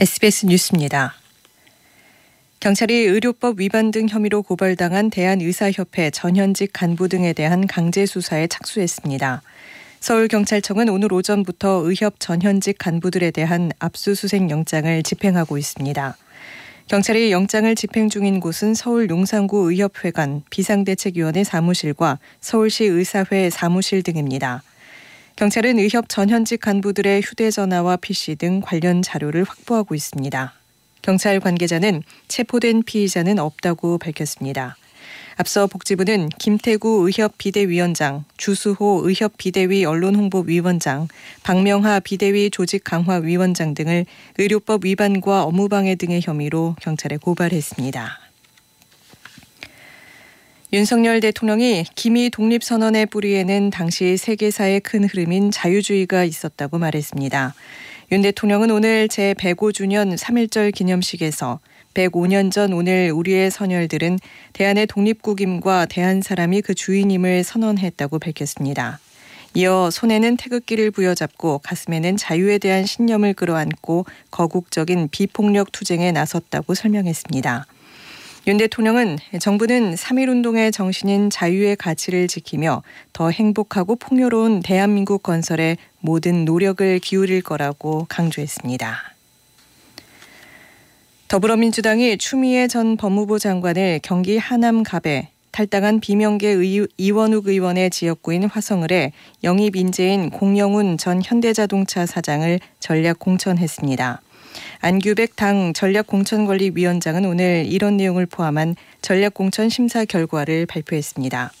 SBS 뉴스입니다. 경찰이 의료법 위반 등 혐의로 고발당한 대한의사협회 전현직 간부 등에 대한 강제 수사에 착수했습니다. 서울경찰청은 오늘 오전부터 의협 전현직 간부들에 대한 압수수색 영장을 집행하고 있습니다. 경찰이 영장을 집행 중인 곳은 서울 용산구 의협회관 비상대책위원회 사무실과 서울시 의사회 사무실 등입니다. 경찰은 의협 전현직 간부들의 휴대전화와 PC 등 관련 자료를 확보하고 있습니다. 경찰 관계자는 체포된 피의자는 없다고 밝혔습니다. 앞서 복지부는 김태구 의협 비대위원장, 주수호 의협 비대위 언론홍보위원장, 박명하 비대위 조직 강화 위원장 등을 의료법 위반과 업무방해 등의 혐의로 경찰에 고발했습니다. 윤석열 대통령이 기미 독립선언의 뿌리에는 당시 세계사의 큰 흐름인 자유주의가 있었다고 말했습니다. 윤 대통령은 오늘 제105주년 3.1절 기념식에서 105년 전 오늘 우리의 선열들은 대한의 독립국임과 대한 사람이 그 주인임을 선언했다고 밝혔습니다. 이어 손에는 태극기를 부여잡고 가슴에는 자유에 대한 신념을 끌어안고 거국적인 비폭력 투쟁에 나섰다고 설명했습니다. 윤 대통령은 정부는 3.1운동의 정신인 자유의 가치를 지키며 더 행복하고 풍요로운 대한민국 건설에 모든 노력을 기울일 거라고 강조했습니다. 더불어민주당이 추미애 전 법무부 장관을 경기 하남갑에 탈당한 비명계 의, 이원욱 의원의 지역구인 화성을에 영입 인재인 공영훈 전 현대자동차 사장을 전략 공천했습니다. 안규백 당 전략공천관리위원장은 오늘 이런 내용을 포함한 전략공천 심사 결과를 발표했습니다.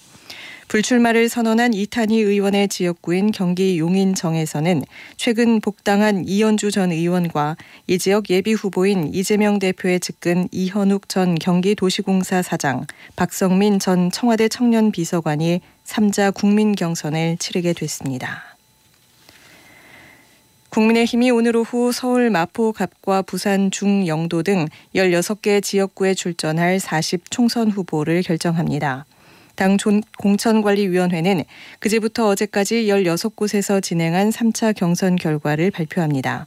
불출마를 선언한 이탄희 의원의 지역구인 경기 용인정에서는 최근 복당한 이현주 전 의원과 이 지역 예비 후보인 이재명 대표의 측근 이현욱 전 경기도시공사 사장, 박성민 전 청와대 청년 비서관이 3자 국민 경선을 치르게 됐습니다. 국민의힘이 오늘 오후 서울 마포 갑과 부산 중영도 등 16개 지역구에 출전할 40 총선 후보를 결정합니다. 당 공천관리위원회는 그제부터 어제까지 16곳에서 진행한 3차 경선 결과를 발표합니다.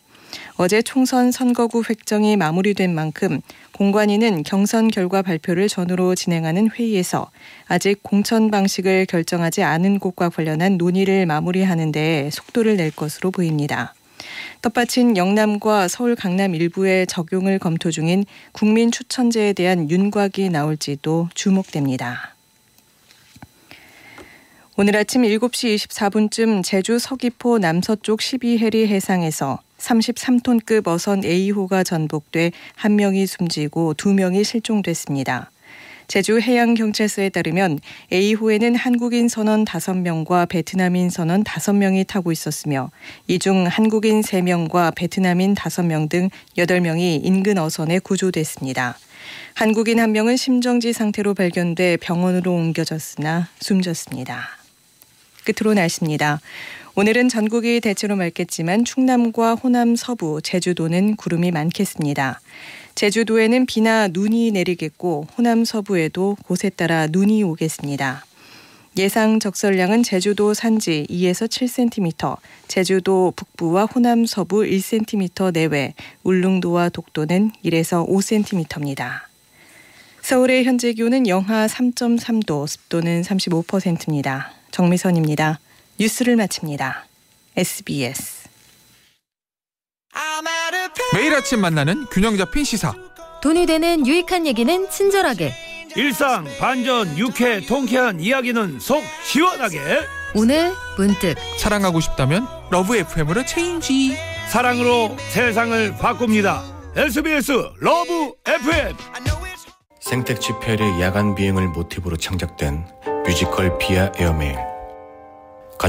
어제 총선 선거구 획정이 마무리된 만큼 공관위는 경선 결과 발표를 전후로 진행하는 회의에서 아직 공천 방식을 결정하지 않은 곳과 관련한 논의를 마무리하는 데 속도를 낼 것으로 보입니다. 텃밭인 영남과 서울 강남 일부에 적용을 검토 중인 국민 추천제에 대한 윤곽이 나올지도 주목됩니다. 오늘 아침 7시 24분쯤 제주 서귀포 남서쪽 12해리 해상에서 33톤급 어선 A호가 전복돼 한 명이 숨지고 두 명이 실종됐습니다. 제주 해양경찰서에 따르면 A호에는 한국인 선원 5명과 베트남인 선원 5명이 타고 있었으며 이 중 한국인 3명과 베트남인 5명 등 8명이 인근 어선에 구조됐습니다. 한국인 1명은 심정지 상태로 발견돼 병원으로 옮겨졌으나 숨졌습니다. 끝으로 날씨입니다. 오늘은 전국이 대체로 맑겠지만 충남과 호남 서부, 제주도는 구름이 많겠습니다. 제주도에는 비나 눈이 내리겠고 호남 서부에도 곳에 따라 눈이 오겠습니다. 예상 적설량은 제주도 산지 2에서 7cm, 제주도 북부와 호남 서부 1cm 내외, 울릉도와 독도는 1에서 5cm입니다. 서울의 현재 기온은 영하 3.3도, 습도는 35%입니다. 정미선입니다. 뉴스를 마칩니다. SBS 매일 아침 만나는 균형 잡힌 시사. 돈이 되는 유익한 얘기는 친절하게. 일상 반전 유쾌 통쾌한 이야기는 속 시원하게. 오늘 문득 사랑하고 싶다면 러브 FM으로 change. 사랑으로 세상을 바꿉니다. SBS 러브 FM. 생텍쥐페리의 야간 비행을 모티브로 창작된 뮤지컬 비아 에어메일.